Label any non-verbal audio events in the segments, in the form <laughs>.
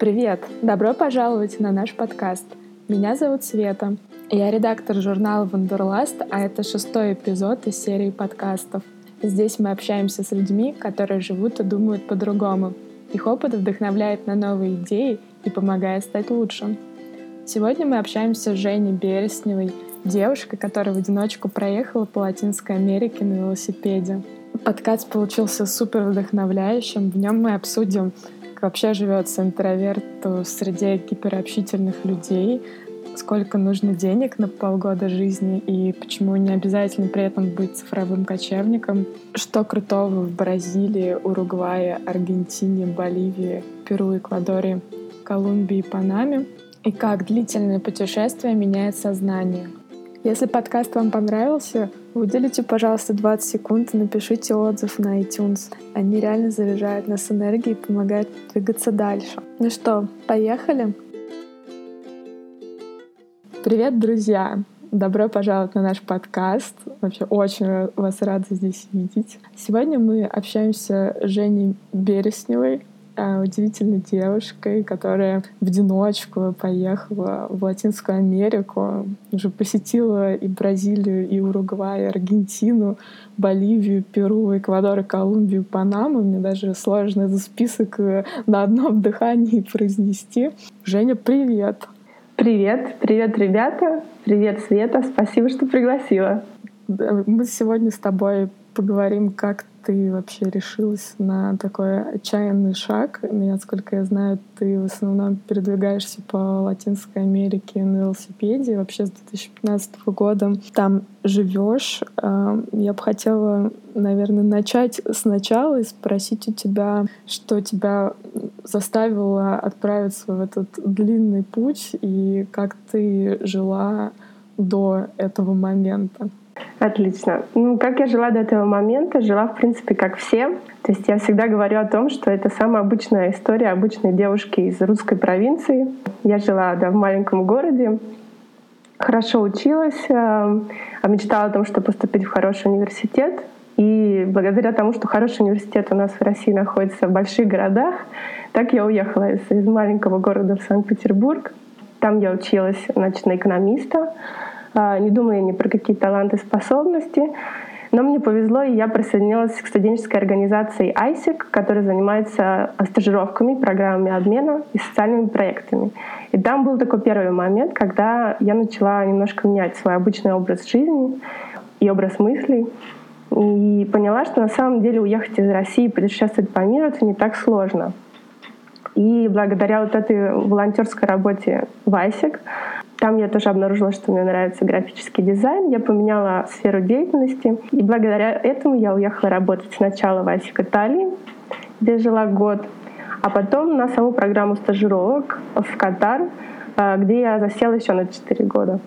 Привет! Добро пожаловать на наш подкаст. Меня зовут Света. Я редактор журнала «Wanderlust», а это шестой эпизод из серии подкастов. Здесь мы общаемся с людьми, которые живут и думают по-другому. Их опыт вдохновляет на новые идеи и помогает стать лучше. Сегодня мы общаемся с Женей Бересневой, девушкой, которая в одиночку проехала по Латинской Америке на велосипеде. Подкаст получился супер вдохновляющим. В нем мы обсудим вообще живется интроверту в среде гиперобщительных людей, сколько нужно денег на полгода жизни? И почему не обязательно при этом быть цифровым кочевником, что крутого в Бразилии, Уругвае, Аргентине, Боливии, Перу, Эквадоре, Колумбии Панаме, и как длительное путешествие меняет сознание — если подкаст вам понравился, выделите, пожалуйста, 20 секунд и напишите отзыв на iTunes. Они реально заряжают нас энергией и помогают двигаться дальше. Ну что, поехали? Привет, друзья! Добро пожаловать на наш подкаст. Вообще очень вас рада здесь видеть. Сегодня мы общаемся с Женей Бересневой, удивительной девушкой, которая в одиночку поехала в Латинскую Америку, уже посетила и Бразилию, и Уругвай, и Аргентину, Боливию, Перу, Эквадор, Колумбию, Панаму. Мне даже сложно этот список э, на одном дыхании произнести. Женя, привет! Привет, привет, ребята, привет, Света, спасибо, что пригласила. Мы сегодня с тобой поговорим, как ты вообще решилась на такой отчаянный шаг? Насколько я знаю, ты в основном передвигаешься по Латинской Америке на велосипеде. Вообще с 2015 года там живешь. Эм, я бы хотела, наверное, начать сначала и спросить у тебя, что тебя заставило отправиться в этот длинный путь и как ты жила до этого момента. Отлично. Ну, как я жила до этого момента? Жила, в принципе, как все. То есть я всегда говорю о том, что это самая обычная история обычной девушки из русской провинции. Я жила да, в маленьком городе, хорошо училась, э, а мечтала о том, чтобы поступить в хороший университет. И благодаря тому, что хороший университет у нас в России находится в больших городах, так я уехала из, из маленького города в Санкт-Петербург. Там я училась значит, на экономиста. А, не думала я ни про какие таланты, способности. Но мне повезло, и я присоединилась к студенческой организации ISIC, которая занимается стажировками, программами обмена и социальными проектами. И там был такой первый момент, когда я начала немножко менять свой обычный образ жизни и образ мыслей. И поняла, что на самом деле уехать из России и путешествовать по миру — это не так сложно. И благодаря вот этой волонтерской работе в ISIC там я тоже обнаружила, что мне нравится графический дизайн. Я поменяла сферу деятельности. И благодаря этому я уехала работать сначала в Асик Италии, где жила год, а потом на саму программу стажировок в Катар, а, где я засела еще на 4 года.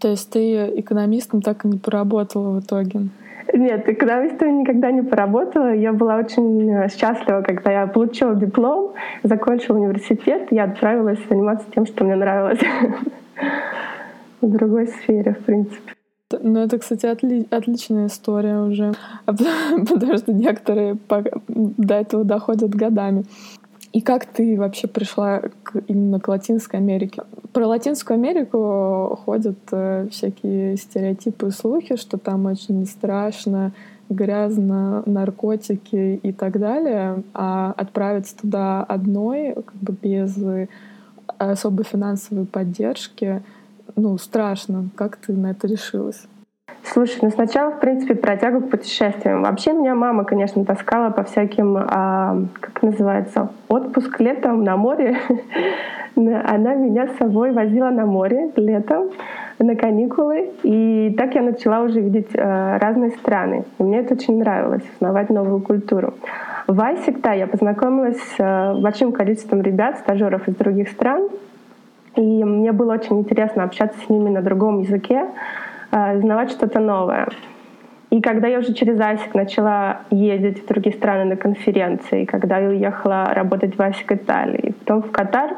То есть ты экономистом так и не поработала в итоге? Нет, экономистом никогда не поработала. Я была очень э, счастлива, когда я получила диплом, закончила университет, я отправилась заниматься тем, что мне нравилось. <laughs> в другой сфере, в принципе. Ну, это, кстати, отли отличная история уже, <laughs> потому что некоторые до этого доходят годами. И как ты вообще пришла к, именно к Латинской Америке? Про Латинскую Америку ходят э, всякие стереотипы и слухи, что там очень страшно, грязно, наркотики и так далее, а отправиться туда одной, как бы без особой финансовой поддержки, ну, страшно. Как ты на это решилась? Слушай, ну сначала, в принципе, про тягу к путешествиям. Вообще меня мама, конечно, таскала по всяким, а, как называется, отпуск летом на море. <laughs> Она меня с собой возила на море летом на каникулы. И так я начала уже видеть а, разные страны. И мне это очень нравилось, узнавать новую культуру. В да, я познакомилась с э, большим количеством ребят, стажеров из других стран, и мне было очень интересно общаться с ними на другом языке, узнавать что-то новое. И когда я уже через ASIC начала ездить в другие страны на конференции, когда я уехала работать в ASIC Италии, потом в Катар,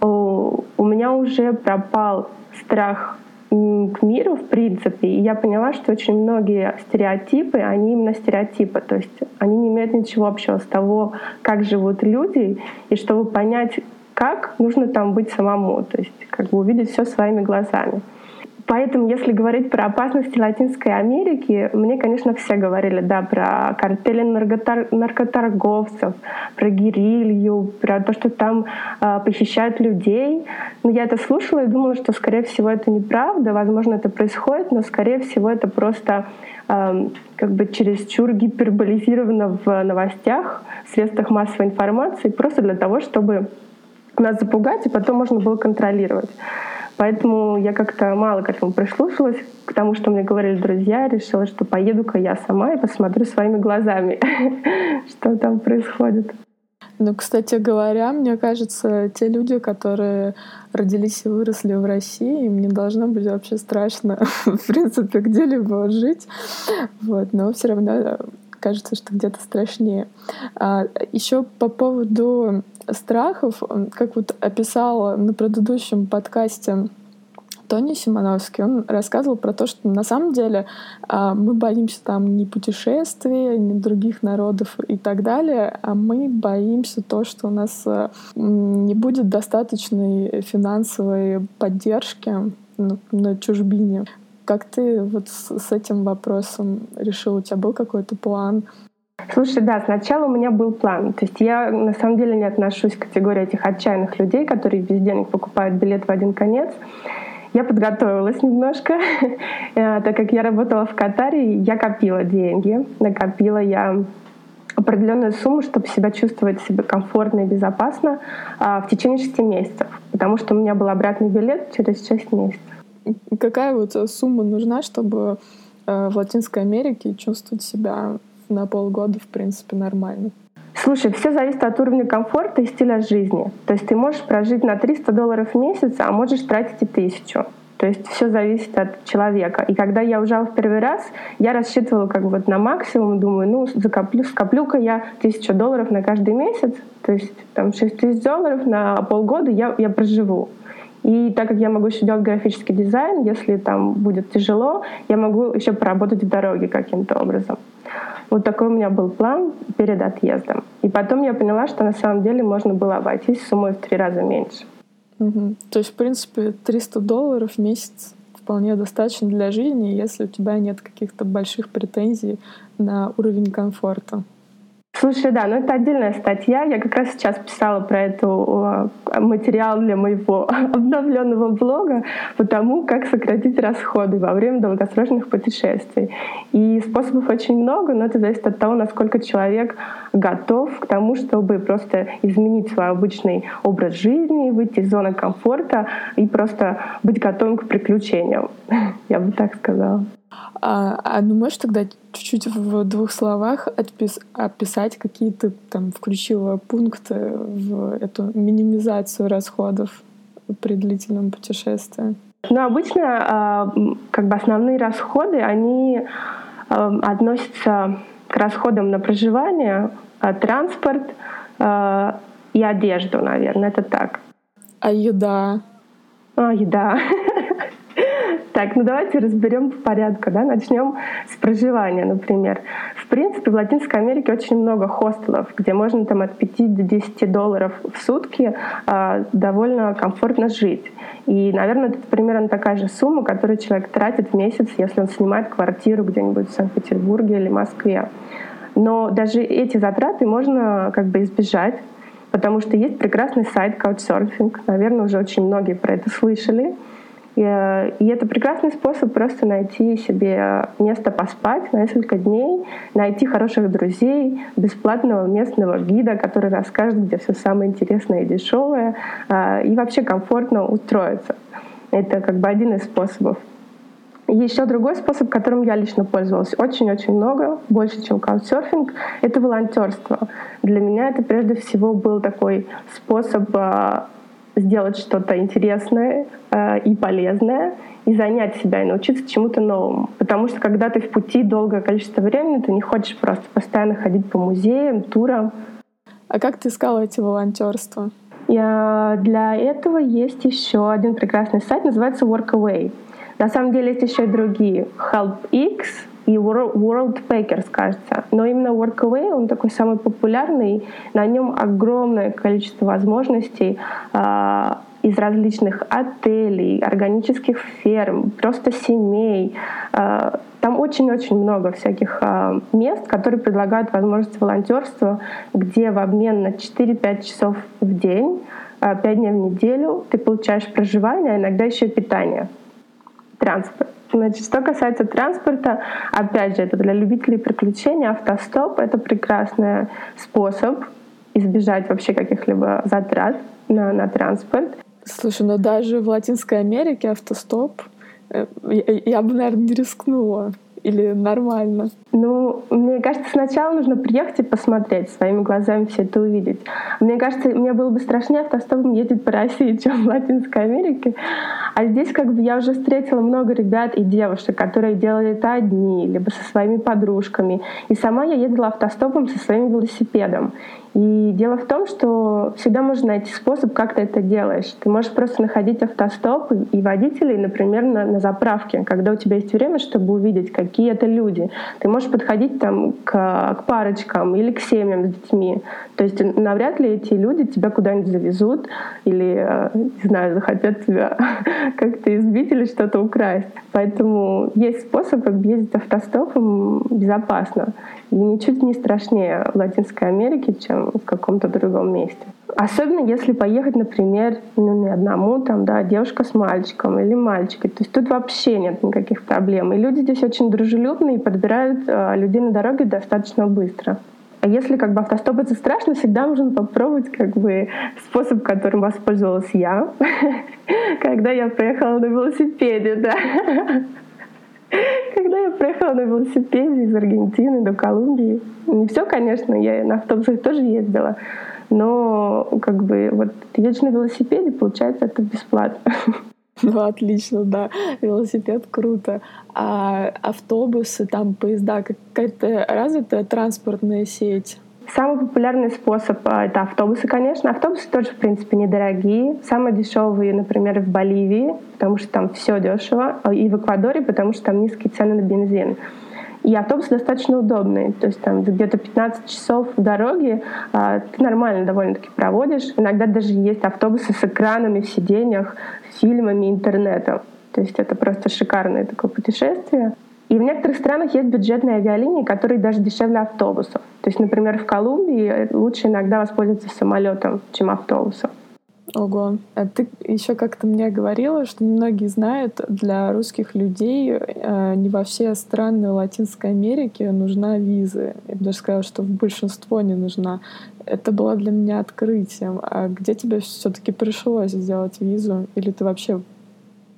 у меня уже пропал страх к миру, в принципе, и я поняла, что очень многие стереотипы, они именно стереотипы, то есть они не имеют ничего общего с того, как живут люди, и чтобы понять, как, нужно там быть самому, то есть как бы увидеть все своими глазами. Поэтому, если говорить про опасности Латинской Америки, мне, конечно, все говорили, да, про картели наркоторговцев, про герилью, про то, что там э, похищают людей. Но я это слушала и думала, что, скорее всего, это неправда. Возможно, это происходит, но, скорее всего, это просто э, как бы чересчур гиперболизировано в новостях, в средствах массовой информации, просто для того, чтобы нас запугать, и потом можно было контролировать. Поэтому я как-то мало к этому прислушалась, к тому, что мне говорили друзья, решила, что поеду-ка я сама и посмотрю своими глазами, <laughs> что там происходит. Ну, кстати говоря, мне кажется, те люди, которые родились и выросли в России, им не должно быть вообще страшно, <laughs> в принципе, где-либо жить. Вот. Но все равно кажется, что где-то страшнее. А, еще по поводу страхов, как вот описала на предыдущем подкасте Тони Симоновский, он рассказывал про то, что на самом деле а, мы боимся там не путешествий, не других народов и так далее, а мы боимся то, что у нас а, не будет достаточной финансовой поддержки на чужбине. Как ты вот с этим вопросом решил? У тебя был какой-то план? Слушай, да, сначала у меня был план. То есть я на самом деле не отношусь к категории этих отчаянных людей, которые без денег покупают билет в один конец. Я подготовилась немножко, <laughs> э, так как я работала в Катаре, я копила деньги, накопила я определенную сумму, чтобы себя чувствовать себя комфортно и безопасно а, в течение шести месяцев, потому что у меня был обратный билет через шесть месяцев. Какая вот э, сумма нужна, чтобы э, в Латинской Америке чувствовать себя на полгода, в принципе, нормально? Слушай, все зависит от уровня комфорта и стиля жизни. То есть ты можешь прожить на 300 долларов в месяц, а можешь тратить и тысячу. То есть все зависит от человека. И когда я уезжала в первый раз, я рассчитывала как бы на максимум, думаю, ну, закоплю, скоплю-ка я тысячу долларов на каждый месяц, то есть там 6 тысяч долларов на полгода я, я проживу. И так как я могу еще делать графический дизайн, если там будет тяжело, я могу еще поработать в дороге каким-то образом. Вот такой у меня был план перед отъездом. И потом я поняла, что на самом деле можно было обойтись суммой в три раза меньше. Угу. То есть, в принципе, 300 долларов в месяц вполне достаточно для жизни, если у тебя нет каких-то больших претензий на уровень комфорта. Слушай, да, ну это отдельная статья. Я как раз сейчас писала про эту материал для моего <laughs> обновленного блога по тому, как сократить расходы во время долгосрочных путешествий. И способов очень много, но это зависит от того, насколько человек готов к тому, чтобы просто изменить свой обычный образ жизни, выйти из зоны комфорта и просто быть готовым к приключениям. <laughs> Я бы так сказала. А, а ну можешь тогда чуть-чуть в двух словах отпис, описать, какие ты там включила пункты в эту минимизацию расходов при длительном путешествии? Ну, обычно а, как бы основные расходы, они а, относятся к расходам на проживание, а, транспорт и одежду, наверное, это так. А еда? А, еда. <laughs> Так, ну давайте разберем по порядку. Да? Начнем с проживания, например. В принципе, в Латинской Америке очень много хостелов, где можно там от 5 до 10 долларов в сутки э, довольно комфортно жить. И, наверное, это примерно такая же сумма, которую человек тратит в месяц, если он снимает квартиру где-нибудь в Санкт-Петербурге или Москве. Но даже эти затраты можно как бы избежать, потому что есть прекрасный сайт Couchsurfing. Наверное, уже очень многие про это слышали. Э, и это прекрасный способ просто найти себе место поспать на несколько дней, найти хороших друзей, бесплатного местного гида, который расскажет, где все самое интересное и дешевое, э, и вообще комфортно устроиться. Это как бы один из способов. Еще другой способ, которым я лично пользовалась очень-очень много, больше, чем каучсерфинг, это волонтерство. Для меня это прежде всего был такой способ э, сделать что-то интересное э, и полезное, и занять себя, и научиться чему-то новому. Потому что когда ты в пути долгое количество времени, ты не хочешь просто постоянно ходить по музеям, турам. А как ты искала эти волонтерства? Я, для этого есть еще один прекрасный сайт, называется Workaway. На самом деле есть еще и другие. HelpX, и World Packers, кажется. Но именно Workaway, он такой самый популярный, на нем огромное количество возможностей э, из различных отелей, органических ферм, просто семей. Э, там очень-очень много всяких э, мест, которые предлагают возможность волонтерства, где в обмен на 4-5 часов в день, э, 5 дней в неделю ты получаешь проживание, а иногда еще питание, транспорт. Значит, что касается транспорта, опять же, это для любителей приключений. Автостоп — это прекрасный способ избежать вообще каких-либо затрат на, на транспорт. Слушай, но даже в Латинской Америке автостоп э, я, я бы, наверное, не рискнула. Или нормально? Ну, мне кажется, сначала нужно приехать и посмотреть, своими глазами все это увидеть. Мне кажется, мне было бы страшнее автостопом ездить по России, <laughs> чем в Латинской Америке. А здесь как бы я уже встретила много ребят и девушек, которые делали это одни, либо со своими подружками. И сама я ездила автостопом со своим велосипедом. И дело в том, что всегда можно найти способ, как ты это делаешь. Ты можешь просто находить автостоп и водителей, например, на, на заправке, когда у тебя есть время, чтобы увидеть, какие это люди. Ты можешь подходить там к, к парочкам или к семьям с детьми. То есть навряд ли эти люди тебя куда-нибудь завезут или, не знаю, захотят тебя <laughs> как-то избить или что-то украсть. Поэтому есть способ, как автостопом безопасно. И ничуть не страшнее в Латинской Америке, чем в каком-то другом месте. Особенно если поехать, например, ну, не одному, там, да, девушка с мальчиком или мальчиком. То есть тут вообще нет никаких проблем. И люди здесь очень дружелюбные и подбирают э, людей на дороге достаточно быстро. А если как бы автостоп это страшно, всегда нужно попробовать как бы способ, которым воспользовалась я, <laughs> когда я поехала на велосипеде, да. Когда я проехала на велосипеде из Аргентины до Колумбии, не все, конечно, я на автобусах тоже ездила, но как бы вот едешь на велосипеде, получается, это бесплатно. Ну, отлично, да. Велосипед круто. А автобусы, там поезда, какая-то развитая транспортная сеть? Самый популярный способ а, — это автобусы, конечно. Автобусы тоже, в принципе, недорогие. Самые дешевые, например, в Боливии, потому что там все дешево, а, и в Эквадоре, потому что там низкие цены на бензин. И автобусы достаточно удобные. То есть там где-то 15 часов в дороге а, ты нормально довольно-таки проводишь. Иногда даже есть автобусы с экранами в сиденьях, фильмами, интернетом. То есть это просто шикарное такое путешествие. И в некоторых странах есть бюджетные авиалинии, которые даже дешевле автобусов. То есть, например, в Колумбии лучше иногда воспользоваться самолетом, чем автобусом. Ого. А ты еще как-то мне говорила, что многие знают, для русских людей э, не во все страны Латинской Америки нужна виза. Я бы даже сказала, что в большинство не нужна. Это было для меня открытием. А где тебе все-таки пришлось сделать визу? Или ты вообще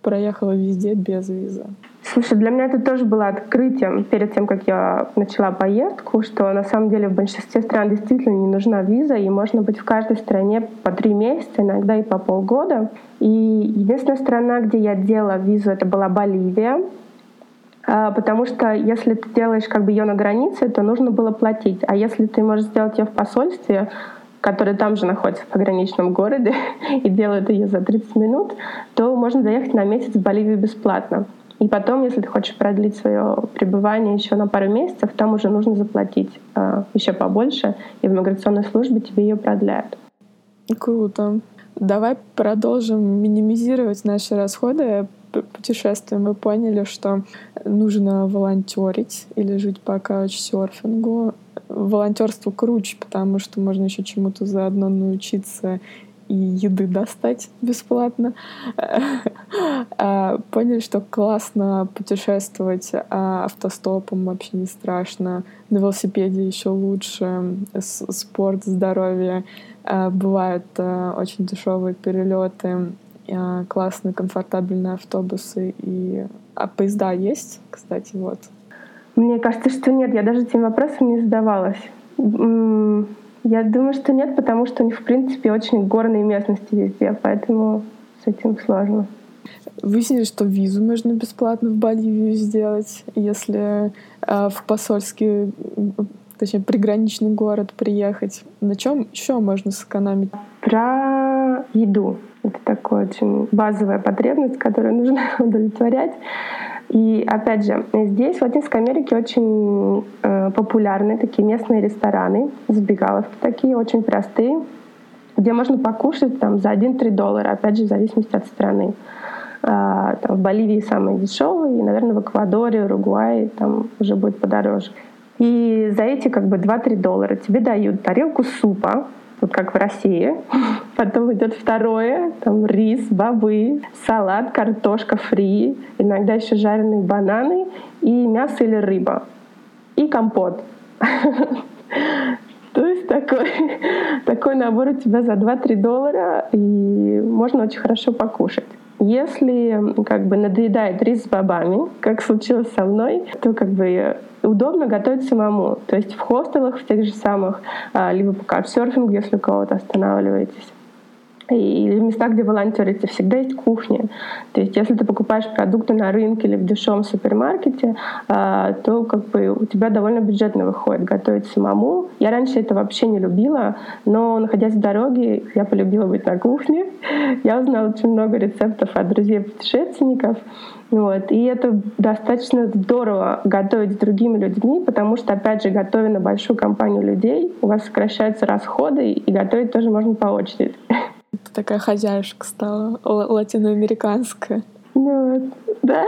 проехала везде без визы? Слушай, для меня это тоже было открытием перед тем, как я начала поездку, что на самом деле в большинстве стран действительно не нужна виза, и можно быть в каждой стране по три месяца, иногда и по полгода. И единственная страна, где я делала визу, это была Боливия, а, потому что если ты делаешь как бы ее на границе, то нужно было платить. А если ты можешь сделать ее в посольстве, который там же находится в пограничном городе <laughs> и делают ее за 30 минут, то можно заехать на месяц в Боливию бесплатно. И потом, если ты хочешь продлить свое пребывание еще на пару месяцев, там уже нужно заплатить э, еще побольше, и в миграционной службе тебе ее продляют. Круто. Давай продолжим минимизировать наши расходы путешествия. Мы поняли, что нужно волонтерить или жить по каучсерфингу. Волонтерство круче, потому что можно еще чему-то заодно научиться и еды достать бесплатно. А, поняли, что классно путешествовать а автостопом, вообще не страшно. На велосипеде еще лучше. Спорт, здоровье. А, бывают очень дешевые перелеты, классные, комфортабельные автобусы. И... А поезда есть, кстати, вот? Мне кажется, что нет. Я даже этим вопросом не задавалась. Я думаю, что нет, потому что у них, в принципе, очень горные местности везде, поэтому с этим сложно. Выяснили, что визу можно бесплатно в Боливию сделать, если э, в посольский, точнее, приграничный город приехать. На чем еще можно сэкономить? Про еду. Это такая очень базовая потребность, которую нужно <laughs> удовлетворять. И опять же, здесь, в Латинской Америке, очень э, популярны такие местные рестораны, забегаловки такие, очень простые, где можно покушать там, за 1-3 доллара, опять же, в зависимости от страны. А, там, в Боливии самые дешевые, и, наверное, в Эквадоре, Уругвае там уже будет подороже. И за эти как бы 2-3 доллара тебе дают тарелку супа, вот как в России. <laughs> Потом идет второе, там рис, бобы, салат, картошка фри, иногда еще жареные бананы и мясо или рыба. И компот. <laughs> То есть такой, <laughs> такой набор у тебя за 2-3 доллара, и можно очень хорошо покушать. Если как бы надоедает рис с бобами, как случилось со мной, то как бы удобно готовить самому. То есть в хостелах, в тех же самых, а, либо по каучсерфингу, если у кого-то останавливаетесь или в местах, где волонтерите, всегда есть кухня. То есть если ты покупаешь продукты на рынке или в дешевом супермаркете, а, то как бы у тебя довольно бюджетно выходит готовить самому. Я раньше это вообще не любила, но находясь в дороге, я полюбила быть на кухне. <laughs> Я узнала очень много рецептов от друзей-путешественников. Вот. И это достаточно здорово готовить с другими людьми, потому что, опять же, готовя на большую компанию людей, у вас сокращаются расходы, и готовить тоже можно по очереди. <laughs> Ты такая хозяюшка стала, латиноамериканская. Ну, да.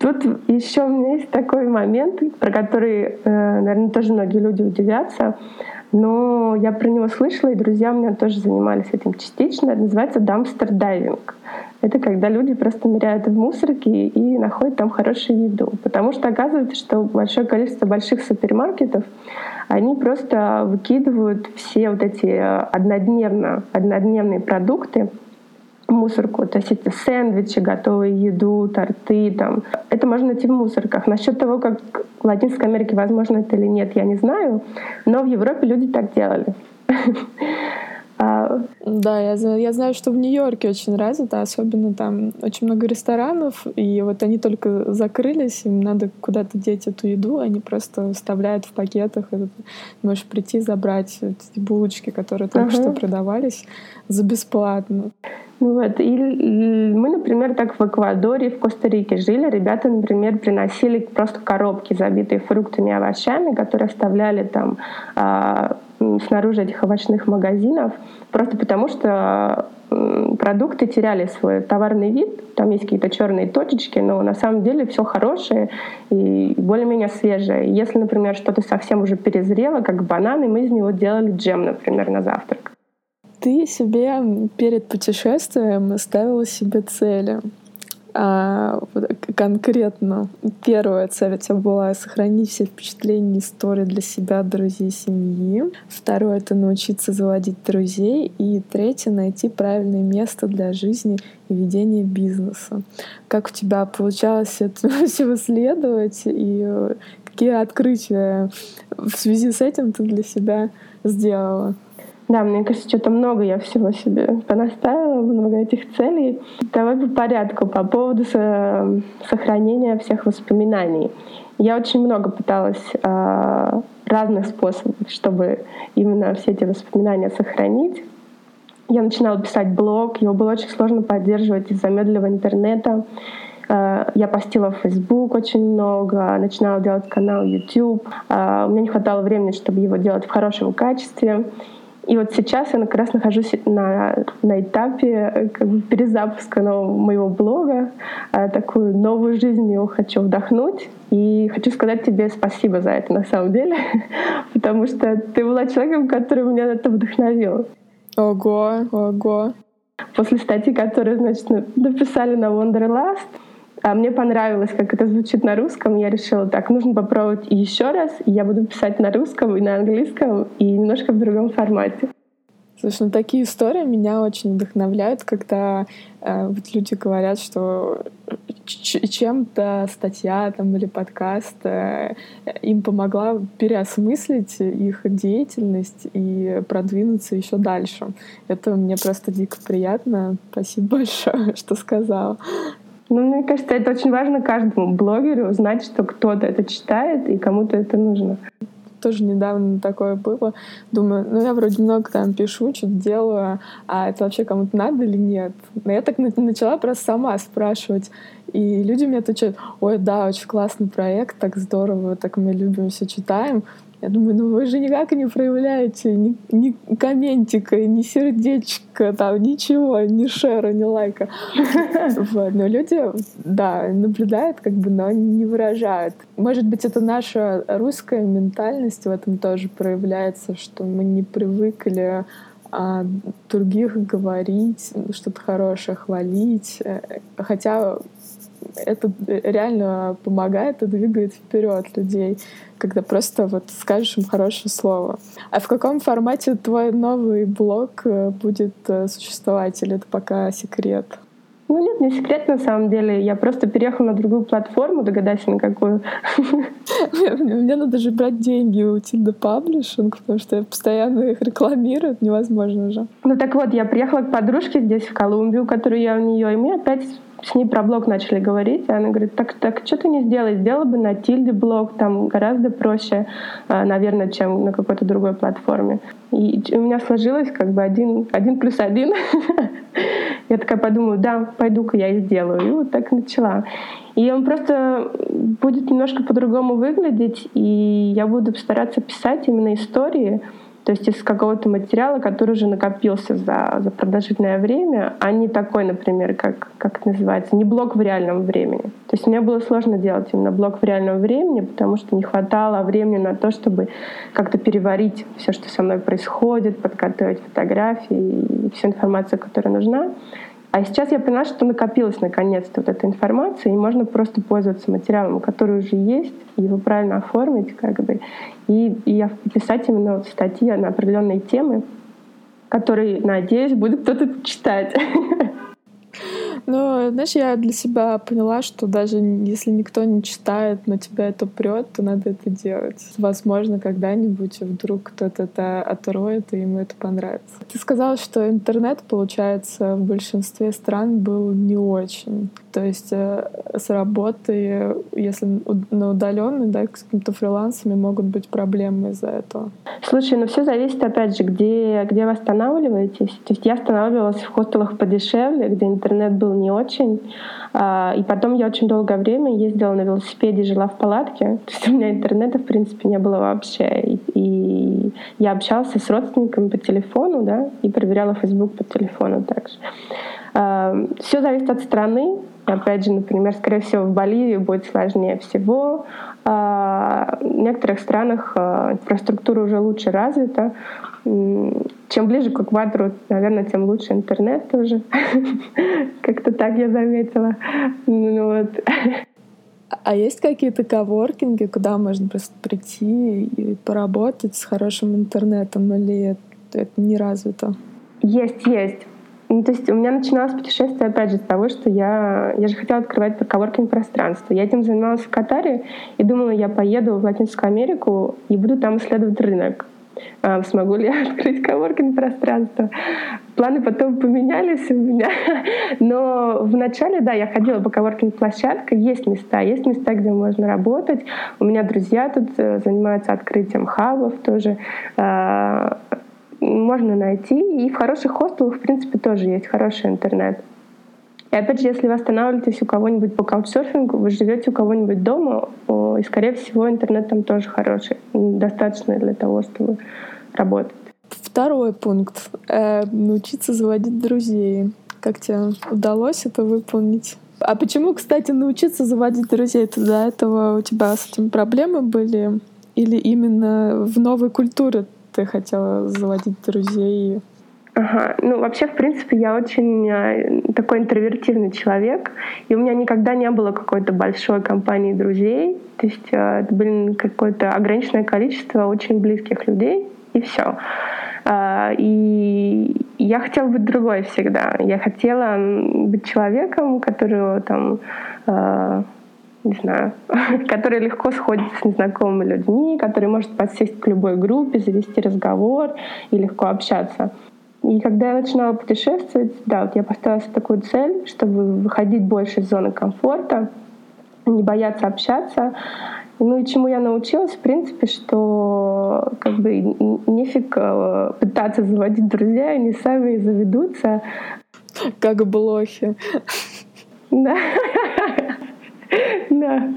Тут еще у меня есть такой момент, про который, э, наверное, тоже многие люди удивятся, но я про него слышала, и друзья у меня тоже занимались этим частично. Это называется дамстер дайвинг. Это когда люди просто ныряют в мусорки и находят там хорошую еду. Потому что оказывается, что большое количество больших супермаркетов, они просто выкидывают все вот эти однодневно, однодневные продукты мусорку. Эти сэндвичи, готовую еду, торты. Там. Это можно найти в мусорках. Насчет того, как в Латинской Америке возможно это или нет, я не знаю. Но в Европе люди так делали. <laughs> А, да, я, я знаю, что в Нью-Йорке очень развито, особенно там очень много ресторанов, и вот они только закрылись, им надо куда-то деть эту еду, они просто вставляют в пакетах, и ты можешь прийти забрать эти булочки, которые только uh-huh. что продавались, за бесплатно. Вот. И мы, например, так в Эквадоре, в Коста-Рике жили. Ребята, например, приносили просто коробки, забитые фруктами и овощами, которые оставляли там а, снаружи этих овощных магазинов, просто потому что продукты теряли свой товарный вид, там есть какие-то черные точечки, но на самом деле все хорошее и более-менее свежее. Если, например, что-то совсем уже перезрело, как бананы, мы из него делали джем, например, на завтрак. Ты себе перед путешествием ставила себе цели а, конкретно первая цель у тебя была сохранить все впечатления истории для себя, друзей, семьи. Второе — это научиться заводить друзей. И третье — найти правильное место для жизни и ведения бизнеса. Как у тебя получалось это <laughs> всего следовать и э, какие открытия в связи с этим ты для себя сделала? Да, мне кажется, что-то много я всего себе понаставила, много этих целей. Давай по порядку, по поводу сохранения всех воспоминаний. Я очень много пыталась э, разных способов, чтобы именно все эти воспоминания сохранить. Я начинала писать блог, его было очень сложно поддерживать из-за медленного интернета. Э, я постила в Facebook очень много, начинала делать канал YouTube. Э, у меня не хватало времени, чтобы его делать в хорошем качестве. И вот сейчас я как раз нахожусь на, на этапе э, как бы перезапуска нового, моего блога. А, такую новую жизнь его хочу вдохнуть. И хочу сказать тебе спасибо за это на самом деле, <laughs> потому что ты была человеком, который меня на это вдохновил. Ого, ого. После статьи, которую, значит, написали на Wonderlust, а мне понравилось, как это звучит на русском. Я решила, так, нужно попробовать еще раз. Я буду писать на русском и на английском, и немножко в другом формате. Слушай, ну такие истории меня очень вдохновляют, когда э, вот люди говорят, что чем-то статья там, или подкаст э, им помогла переосмыслить их деятельность и продвинуться еще дальше. Это мне просто дико приятно. Спасибо <laughs> большое, что сказала. Ну, мне кажется, это очень важно каждому блогеру знать, что кто-то это читает и кому-то это нужно. тоже недавно такое было. Думаю, ну я вроде много там пишу, что-то делаю, а это вообще кому-то надо или нет? Но я так начала просто сама спрашивать. И люди мне отвечают, ой, да, очень классный проект, так здорово, так мы любим, все читаем. Я думаю, ну вы же никак не проявляете ни, ни комментика, ни сердечка, там ничего, ни шера, ни лайка. Но люди, да, наблюдают, как бы, но не выражают. Может быть, это наша русская ментальность в этом тоже проявляется, что мы не привыкли о других говорить, что-то хорошее хвалить. Хотя это реально помогает и двигает вперед людей, когда просто вот скажешь им хорошее слово. А в каком формате твой новый блог э, будет э, существовать, или это пока секрет? Ну нет, не секрет на самом деле. Я просто переехала на другую платформу, догадайся, на какую. <laughs> Мне надо же брать деньги у Тинда Паблишинг, потому что я постоянно их рекламирую, невозможно же. Ну так вот, я приехала к подружке здесь, в Колумбию, которую я у нее, и мы опять с ней про блог начали говорить, и она говорит, так, так что ты не сделай, сделала бы на Тильде блог, там гораздо проще, а, наверное, чем на какой-то другой платформе. И у меня сложилось как бы один, один плюс один. <laughs> Я такая подумаю, да, пойду-ка я и сделаю. И вот так начала. И он просто будет немножко по-другому выглядеть, и я буду стараться писать именно истории, то есть из какого-то материала, который уже накопился за, за продолжительное время, а не такой, например, как, как это называется, не блок в реальном времени. То есть мне было сложно делать именно блок в реальном времени, потому что не хватало времени на то, чтобы как-то переварить все, что со мной происходит, подготовить фотографии и всю информацию, которая нужна. А сейчас я поняла, что накопилась наконец-то вот эта информация, и можно просто пользоваться материалом, который уже есть, его правильно оформить, как бы, и, и писать именно вот статьи на определенные темы, которые, надеюсь, будет кто-то читать. <laughs> Ну, знаешь, я для себя поняла, что даже если никто не читает, но тебя это прет, то надо это делать. Возможно, когда-нибудь вдруг кто-то это отроет, и ему это понравится. Ты сказала, что интернет, получается, в большинстве стран был не очень. То есть э, с работой, если на удаленной, да, с какими-то фрилансами могут быть проблемы из-за этого. Слушай, ну все зависит, опять же, где, где вы останавливаетесь. То есть я останавливалась в хостелах подешевле, где интернет был не очень. А, и потом я очень долгое время ездила на велосипеде, жила в палатке. То есть у меня интернета, в принципе, не было вообще. И, я общался с родственниками по телефону, да, и проверяла Facebook по телефону также. А, все зависит от страны. Опять же, например, скорее всего, в Боливии будет сложнее всего. А, в некоторых странах а, инфраструктура уже лучше развита. Чем ближе к экватору, наверное, тем лучше интернет тоже. <laughs> Как-то так я заметила. Ну, вот. А есть какие-то коворкинги, куда можно просто прийти и поработать с хорошим интернетом, или это не развито? Есть, есть. Ну, то есть у меня начиналось путешествие, опять же, с того, что я, я же хотела открывать коворкинг пространство. Я этим занималась в Катаре и думала, я поеду в Латинскую Америку и буду там исследовать рынок. А, смогу ли я <laughs> открыть коворкинг пространство. Планы потом поменялись у меня. <laughs> Но вначале, да, я ходила по коворкинг площадкам. Есть места, есть места, где можно работать. У меня друзья тут э, занимаются открытием хабов тоже а, можно найти. И в хороших хостелах, в принципе, тоже есть хороший интернет. И опять же, если вы останавливаетесь у кого-нибудь по каучсерфингу, вы живете у кого-нибудь дома, и, скорее всего, интернет там тоже хороший, достаточно для того, чтобы работать. Второй пункт. Э, научиться заводить друзей. Как тебе удалось это выполнить? А почему, кстати, научиться заводить друзей? Это до этого у тебя с этим проблемы были? Или именно в новой культуре ты хотела заводить друзей? Ага. Ну, вообще, в принципе, я очень э, такой интровертивный человек, и у меня никогда не было какой-то большой компании друзей. То есть э, это было какое-то ограниченное количество очень близких людей, и все. А, и я хотела быть другой всегда. Я хотела быть человеком, которого там э, не знаю, <laughs> который легко сходится с незнакомыми людьми, который может подсесть к любой группе, завести разговор и легко общаться. И когда я начинала путешествовать, да, вот я поставила себе такую цель, чтобы выходить больше из зоны комфорта, не бояться общаться. Ну и чему я научилась, в принципе, что как бы нефиг э, пытаться заводить друзья, они сами заведутся. Как блохи. Да. <laughs> Да.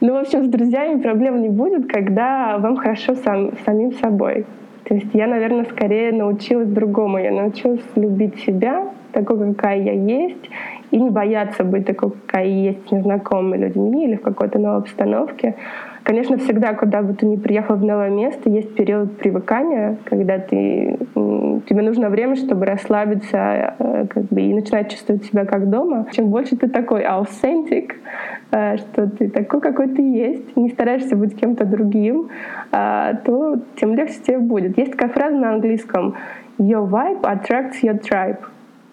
Ну, в общем, с друзьями проблем не будет, когда вам хорошо сам, самим собой. То есть я, наверное, скорее научилась другому. Я научилась любить себя, такой, какая я есть, и не бояться быть такой, какая есть с незнакомыми людьми или в какой-то новой обстановке. Конечно, всегда, куда бы ты ни приехал в новое место, есть период привыкания, когда ты, тебе нужно время, чтобы расслабиться э, как бы, и начинать чувствовать себя как дома. Чем больше ты такой authentic, э, что ты такой, какой ты есть, не стараешься быть кем-то другим, э, то тем легче тебе будет. Есть такая фраза на английском «Your vibe attracts your tribe».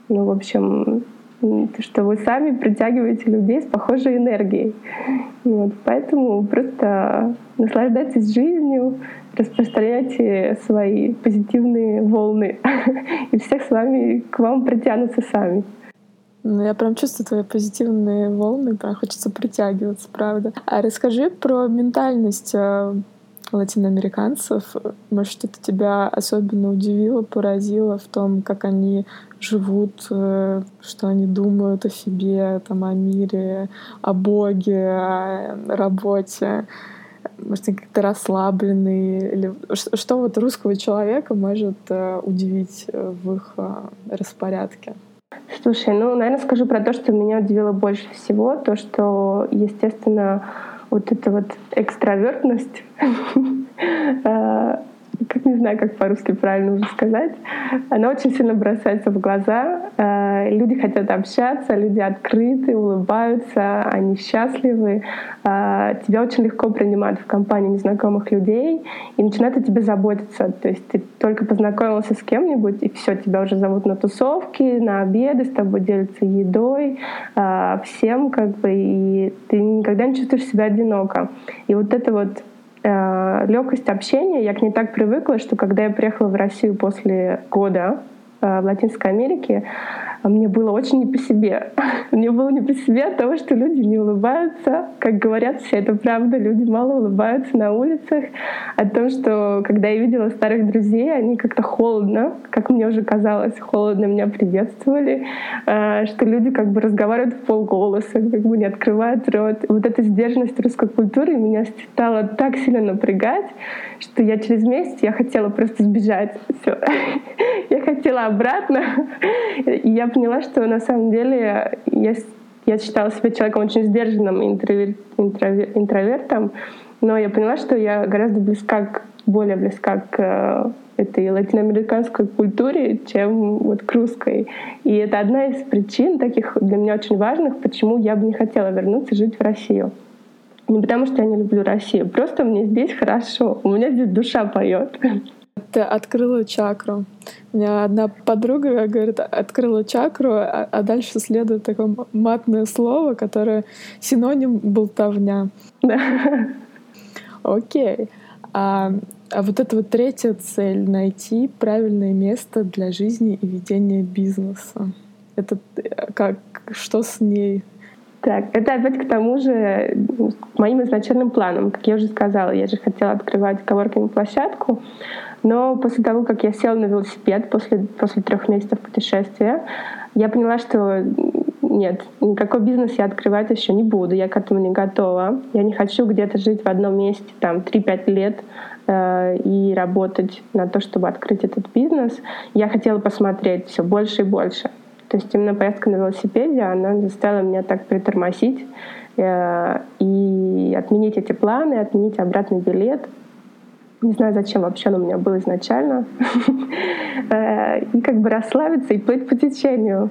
Ну, в общем, что вы сами притягиваете людей с похожей энергией. Вот, поэтому просто наслаждайтесь жизнью, распространяйте свои позитивные волны, <laughs> и всех с вами к вам притянутся сами. Ну, я прям чувствую твои позитивные волны, прям хочется притягиваться, правда. А расскажи про ментальность э, латиноамериканцев. Может, что-то тебя особенно удивило, поразило в том, как они живут, э, что они думают о себе, там, о мире, о Боге, о работе. Может, они как-то расслабленные? Или что, что вот русского человека может э, удивить э, в их распорядке? Слушай, ну, наверное, скажу про то, что меня удивило больше всего, то, что, естественно, вот эта вот экстравертность <laughs> как не знаю, как по-русски правильно уже сказать, она очень сильно бросается в глаза. Э, люди хотят общаться, люди открыты, улыбаются, они счастливы. Э, тебя очень легко принимают в компании незнакомых людей и начинают о тебе заботиться. То есть ты только познакомился с кем-нибудь, и все, тебя уже зовут на тусовки, на обеды, с тобой делятся едой, э, всем как бы, и ты никогда не чувствуешь себя одиноко. И вот это вот э, легкость общения, я к ней так привыкла, что когда я приехала в Россию после года э, в Латинской Америке, а мне было очень не по себе. <laughs> мне было не по себе от того, что люди не улыбаются. Как говорят все, это правда, люди мало улыбаются на улицах. О том, что когда я видела старых друзей, они как-то холодно, как мне уже казалось, холодно меня приветствовали. А, что люди как бы разговаривают в полголоса, как бы не открывают рот. Вот эта сдержанность русской культуры меня стала так сильно напрягать, что я через месяц я хотела просто сбежать. <laughs> Все. я хотела обратно. <laughs> И я поняла, что на самом деле я, я считала себя человеком очень сдержанным интровер, интровер, интровертом, но я поняла, что я гораздо близка к, более близка к э, этой латиноамериканской культуре, чем вот к русской. И это одна из причин таких для меня очень важных, почему я бы не хотела вернуться жить в Россию. Не потому, что я не люблю Россию, просто мне здесь хорошо, у меня здесь душа поет. Ты открыла чакру. У меня одна подруга говорит, открыла чакру, а, а дальше следует такое матное слово, которое синоним болтовня. Да. Окей. А, а вот эта вот третья цель — найти правильное место для жизни и ведения бизнеса. Это э, как, что с ней? Так, это опять к тому же, к моим изначальным планам. Как я уже сказала, я же хотела открывать коворкинг-площадку, но после того, как я села на велосипед после, после трех месяцев путешествия, я поняла, что нет, никакой бизнес я открывать еще не буду, я к этому не готова. Я не хочу где-то жить в одном месте там 3-5 лет э, и работать на то, чтобы открыть этот бизнес. Я хотела посмотреть все больше и больше. То есть именно поездка на велосипеде, она заставила меня так притормозить э, и отменить эти планы, отменить обратный билет, не знаю, зачем вообще он у меня был изначально. <laughs> Э, и как бы расслабиться и плыть по течению.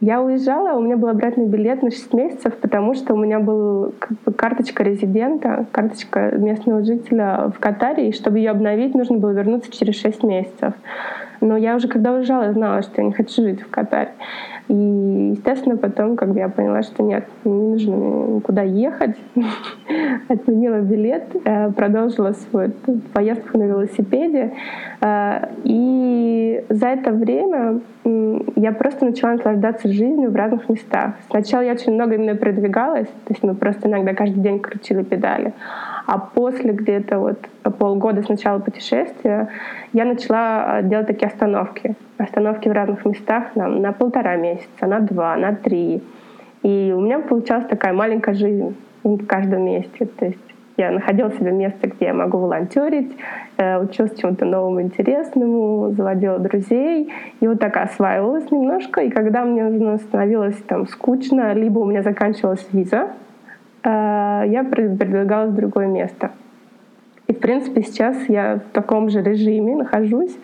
Я уезжала, у меня был обратный билет на 6 месяцев, потому что у меня была как бы, карточка резидента, карточка местного жителя в Катаре, и чтобы ее обновить, нужно было вернуться через 6 месяцев. Но я уже когда уезжала, знала, что я не хочу жить в Катаре. И, естественно, потом бы я поняла, что нет, не нужно никуда ехать. <laughs> Отменила билет, э, продолжила свою поездку на велосипеде. Э, и за это время я просто начала наслаждаться жизнью в разных местах. Сначала я очень много именно продвигалась, то есть мы просто иногда каждый день крутили педали. А после где-то вот полгода с начала путешествия я начала э, делать такие остановки. Остановки в разных местах на, на полтора месяца, на два, на три. И у меня получалась такая маленькая жизнь в каждом месте. То есть я находила себе место, где я могу волонтерить, э, училась чему-то новому, интересному, заводила друзей. И вот так осваивалась немножко. И когда мне становилось там скучно, либо у меня заканчивалась виза, э, я передвигалась в другое место. И, в принципе, сейчас я в таком же режиме нахожусь.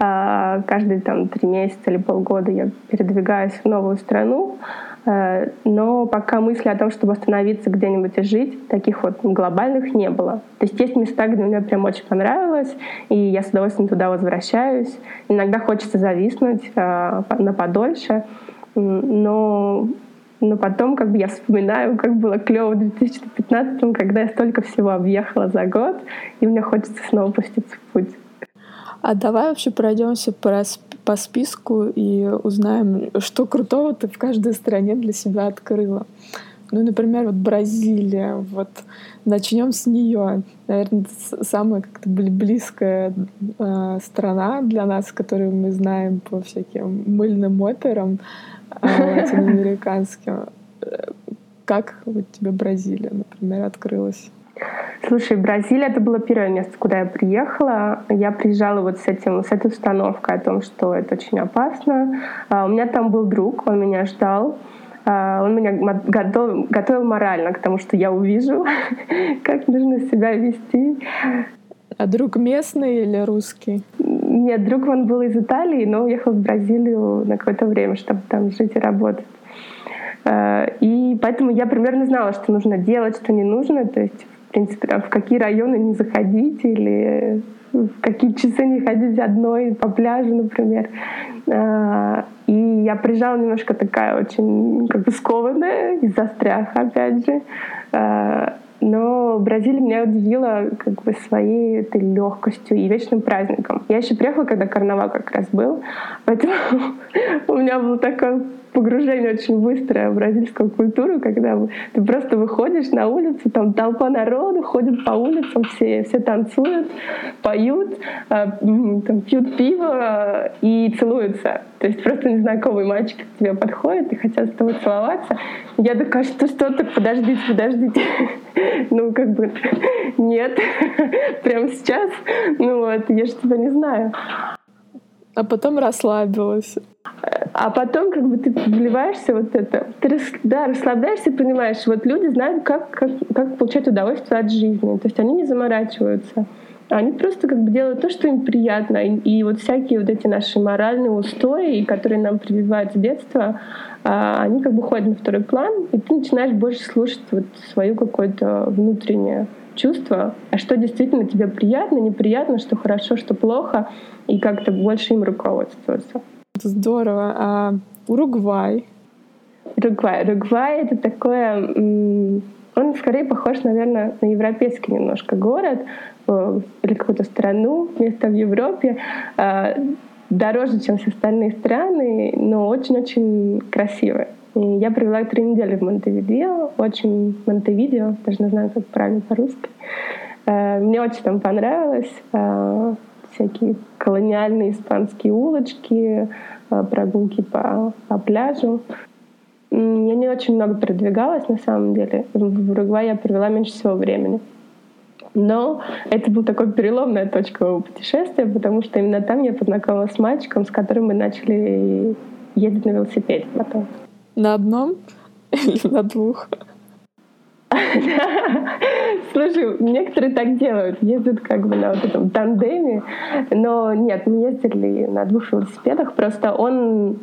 Э, каждые там три месяца или полгода я передвигаюсь в новую страну. Э, но пока мысли о том, чтобы остановиться где-нибудь и жить, таких вот глобальных не было. То есть есть места, где мне прям очень понравилось, и я с удовольствием туда возвращаюсь. Иногда хочется зависнуть э, на подольше, но но потом как бы я вспоминаю, как было клево в 2015, когда я столько всего объехала за год, и мне хочется снова пуститься в путь. А давай вообще пройдемся по, по списку и узнаем, что крутого ты в каждой стране для себя открыла. Ну, например, вот Бразилия. Вот начнем с нее. Наверное, самая как-то близкая э, страна для нас, которую мы знаем по всяким мыльным операм латиноамериканским. Как вот тебе Бразилия, например, открылась? Слушай, Бразилия это было первое место, куда я приехала. Я приезжала вот с этим, с этой установкой о том, что это очень опасно. А, у меня там был друг, он меня ждал. А, он меня готовил, готовил морально к тому, что я увижу, <laughs> как нужно себя вести. А друг местный или русский? Нет, друг он был из Италии, но уехал в Бразилию на какое-то время, чтобы там жить и работать. А, и поэтому я примерно знала, что нужно делать, что не нужно. То есть принципе, там, в какие районы не заходить или в какие часы не ходить одной по пляжу, например. А, и я приезжала немножко такая очень как бы скованная из-за страха, опять же. Но Бразилия меня удивила как бы своей этой легкостью и вечным праздником. Я еще приехала, когда карнавал как раз был, поэтому <laughs> у меня был такой погружение очень быстрое в бразильскую культуру, когда ты просто выходишь на улицу, там толпа народу ходит по улицам, все, все танцуют, поют, а, там, пьют пиво и целуются. То есть просто незнакомый мальчик к тебе подходит и хотят с тобой целоваться. Я такая, что что-то, подождите, подождите. <laughs> Ну, как бы, нет, <laughs> прямо сейчас. Ну вот, я же тебя не знаю. А потом расслабилась. А потом как бы ты вливаешься вот это, ты да, расслабляешься и понимаешь, вот люди знают, как, как, как получать удовольствие от жизни. То есть они не заморачиваются. Они просто как бы делают то, что им приятно. И, и вот всякие вот эти наши моральные устои, которые нам прививают с детства, а, они как бы ходят на второй план, и ты начинаешь больше слушать вот свою какое-то внутреннее чувство, а что действительно тебе приятно, неприятно, что хорошо, что плохо, и как-то больше им руководствоваться. Здорово. А Уругвай? Уругвай. Уругвай — это такое... Он скорее похож, наверное, на европейский немножко город э, или какую-то страну, место в Европе. А, дороже, чем все остальные страны, но очень-очень красивое. И я провела три недели в Монтевидео, очень Монтевидео, даже не знаю, как правильно по-русски. Э, мне очень там понравилось. А, всякие колониальные испанские улочки, э, прогулки по, по пляжу. Я не очень много передвигалась, на самом деле. В Уругвай я провела меньше всего времени. Но это был такой переломная точка моего путешествия, потому что именно там я познакомилась с мальчиком, с которым мы начали ездить на велосипеде потом. На одном или на двух? <laughs> Слушай, некоторые так делают, ездят как бы на вот этом тандеме, но нет, мы ездили на двух велосипедах, просто он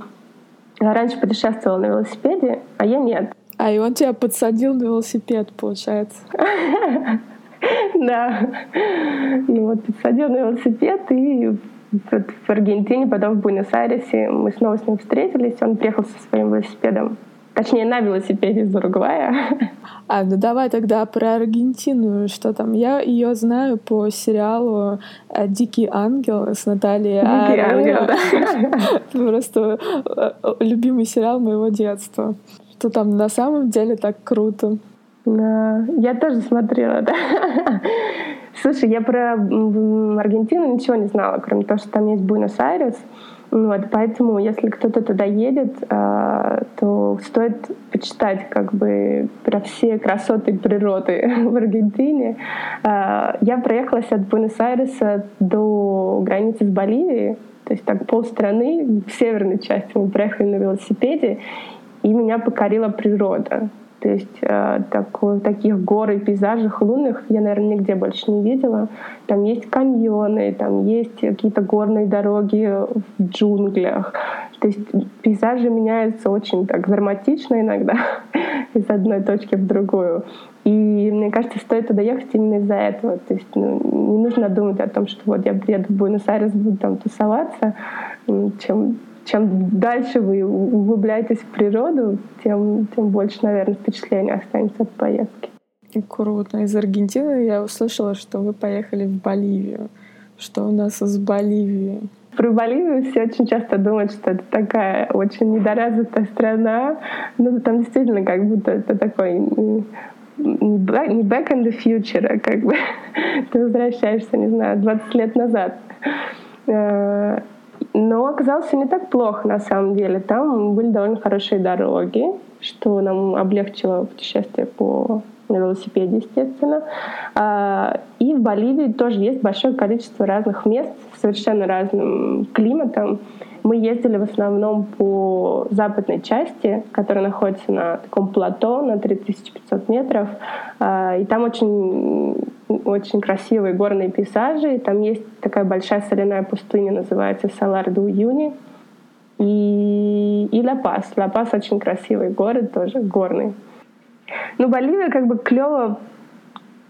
раньше путешествовал на велосипеде, а я нет. А и он тебя подсадил на велосипед, получается. <laughs> Да. Ну вот подсадил на велосипед и в Аргентине, потом в Буэнос-Айресе. Мы снова с ним встретились. Он приехал со своим велосипедом Точнее, на велосипеде из Уругвая. А, ну давай тогда про Аргентину. Что там? Я ее знаю по сериалу э, «Дикий ангел» с Натальей Дикий ангел, да. <laughs> Просто э, любимый сериал моего детства. Что там на самом деле так круто. Я тоже смотрела, да. Слушай, я про Аргентину ничего не знала, кроме того, что там есть Буэнос-Айрес. Вот, поэтому, если кто-то туда едет, а, то стоит почитать как бы про все красоты природы <laughs> в Аргентине. А, я проехалась от Буэнос-Айреса до границы с Боливией, то есть так полстраны, в северной части мы проехали на велосипеде, и меня покорила природа. То есть э, такой, таких гор и пейзажей лунных я, наверное, нигде больше не видела. Там есть каньоны, там есть какие-то горные дороги в джунглях. То есть пейзажи меняются очень так драматично иногда <laughs> из одной точки в другую. И мне кажется, стоит туда ехать именно из-за этого. То есть ну, не нужно думать о том, что вот я приеду в Буэнос-Айрес, буду там тусоваться, чем чем дальше вы углубляетесь в природу, тем, тем больше, наверное, впечатления останется от поездки. Круто. Из Аргентины я услышала, что вы поехали в Боливию. Что у нас из Боливии? Про Боливию все очень часто думают, что это такая очень недоразвитая страна. Но там действительно как будто это такой не back in the future, а как бы <laughs> ты возвращаешься, не знаю, 20 лет назад. Но оказалось не так плохо на самом деле. Там были довольно хорошие дороги, что нам облегчило путешествие по на велосипеде, естественно. А, и в Боливии тоже есть большое количество разных мест с совершенно разным климатом. Мы ездили в основном по западной части, которая находится на таком плато на 3500 метров. А, и там очень, очень красивые горные пейзажи. Там есть такая большая соляная пустыня, называется Салар де Уюни. И, и Ла-Пас. Ла-Пас очень красивый город, тоже горный. Ну, Боливия как бы клево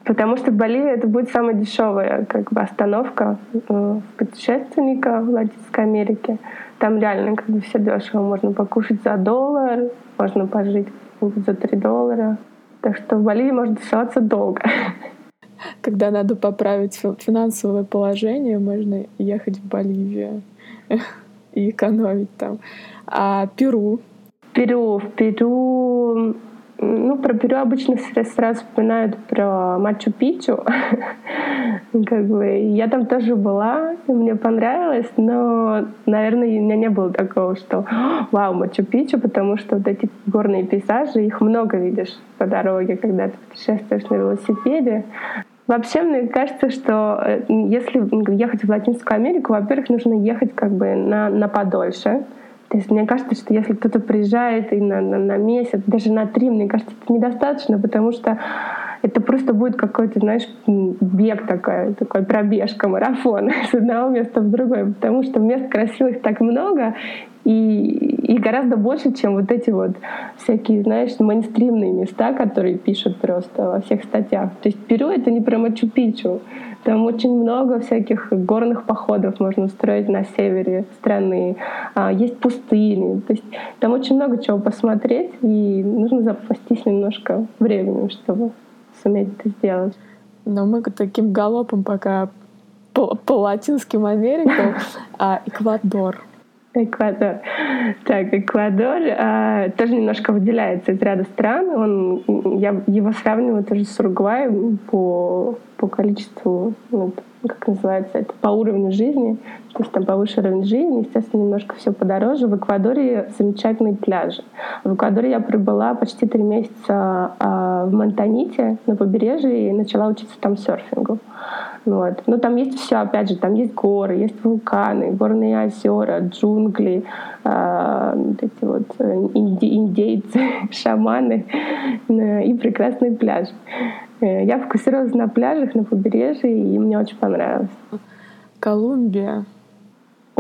Потому что Боливия это будет самая дешевая как бы остановка э, путешественника в Латинской Америке. Там реально как бы все дешево. Можно покушать за доллар, можно пожить за 3 доллара. Так что в Боливии можно тусоваться долго. Когда надо поправить финансовое положение, можно ехать в Боливию <laughs> и экономить там. А Перу? Перу. В Перу ну, про Перу обычно сразу вспоминают про Мачу-Пичу. <laughs> как бы, я там тоже была, мне понравилось, но, наверное, у меня не было такого, что <gasps> вау, Мачу-Пичу, потому что вот эти горные пейзажи, их много видишь по дороге, когда ты путешествуешь на велосипеде. Вообще, мне кажется, что э, если ехать в Латинскую Америку, во-первых, нужно ехать как бы на, на подольше, то есть мне кажется, что если кто-то приезжает и на, на, на месяц, даже на три, мне кажется, это недостаточно, потому что это просто будет какой-то, знаешь, бег такой, такой пробежка, марафон <laughs> с одного места в другое, потому что мест красивых так много, и, и гораздо больше, чем вот эти вот всякие, знаешь, мейнстримные места, которые пишут просто во всех статьях. То есть Перу — это не про Мачу-Пичу, там очень много всяких горных походов можно устроить на севере страны. А, есть пустыни. То есть там очень много чего посмотреть, и нужно запастись немножко временем, чтобы суметь это сделать. Но мы таким галопом пока по, по Латинским Америкам, <laughs> а Эквадор — Эквадор. Так, Эквадор э, тоже немножко выделяется из ряда стран. Он, я его сравниваю тоже с Уругваем по, по количеству, как называется, это по уровню жизни. То есть там повыше уровень жизни, естественно, немножко все подороже. В Эквадоре замечательные пляжи. В Эквадоре я пробыла почти три месяца э, в Монтаните на побережье и начала учиться там серфингу. Вот. Но там есть все, опять же, там есть горы, есть вулканы, горные озера, джунгли, э, вот эти вот э, инди индейцы, <laughs> шаманы э, и прекрасный пляж. Э, я фокусировалась на пляжах, на побережье, и мне очень понравилось. Колумбия.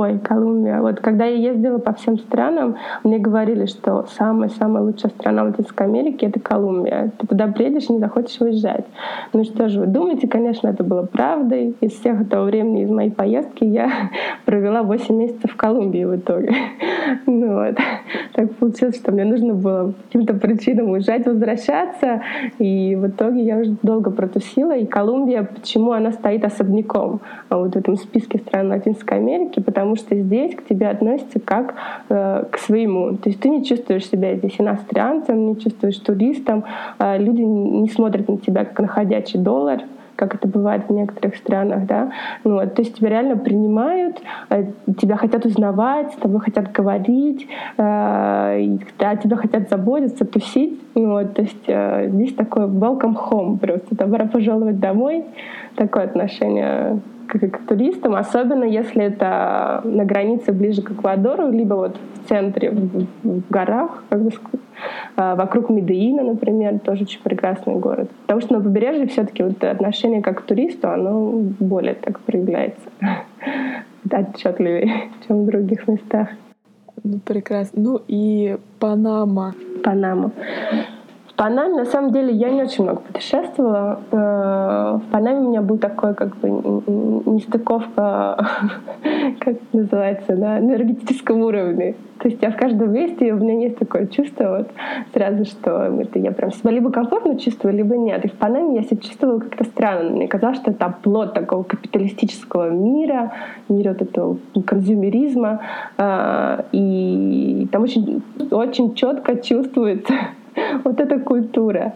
Ой, Колумбия. Вот когда я ездила по всем странам, мне говорили, что самая-самая лучшая страна Латинской Америки — это Колумбия. Ты туда приедешь и не захочешь уезжать. Ну что же вы думаете? Конечно, это было правдой. Из всех этого времени, из моей поездки, я <laughs> провела 8 месяцев в Колумбии в итоге. <laughs> Ну вот. Так получилось, что мне нужно было каким-то причинам уезжать, возвращаться. И в итоге я уже долго протусила. И Колумбия, почему она стоит особняком вот в этом списке стран Латинской Америки? Потому что здесь к тебе относятся как э, к своему. То есть ты не чувствуешь себя здесь иностранцем, не чувствуешь туристом. Э, люди не смотрят на тебя как на ходячий доллар как это бывает в некоторых странах, да. Ну, вот, то есть тебя реально принимают, э, тебя хотят узнавать, с тобой хотят говорить, э, да, тебя хотят заботиться, тусить. Ну, вот, то есть э, здесь такой welcome home просто, добро пожаловать домой, такое отношение к, к туристам, особенно если это на границе ближе к Эквадору, либо вот в центре, в, в горах, как бы а, вокруг Медеина, например, тоже очень прекрасный город. Потому что на побережье все-таки вот отношение как к туристу, оно более так проявляется <laughs> отчетливее, <laughs> чем в других местах. Ну, прекрасно. Ну и Панама. Панама. Панаме, на самом деле, я не очень много путешествовала. Э, в Панаме у меня был такой, как бы, нестыковка, <laughs> как это называется, на энергетическом уровне. То есть я в каждом месте, у меня есть такое чувство вот сразу, что это я прям себя либо комфортно чувствую, либо нет. И в Панаме я себя чувствовала как-то странно. Мне казалось, что это плод такого капиталистического мира, мира вот этого консюмеризма. Э, и там очень, очень четко чувствуется <laughs> <laughs> вот эта культура.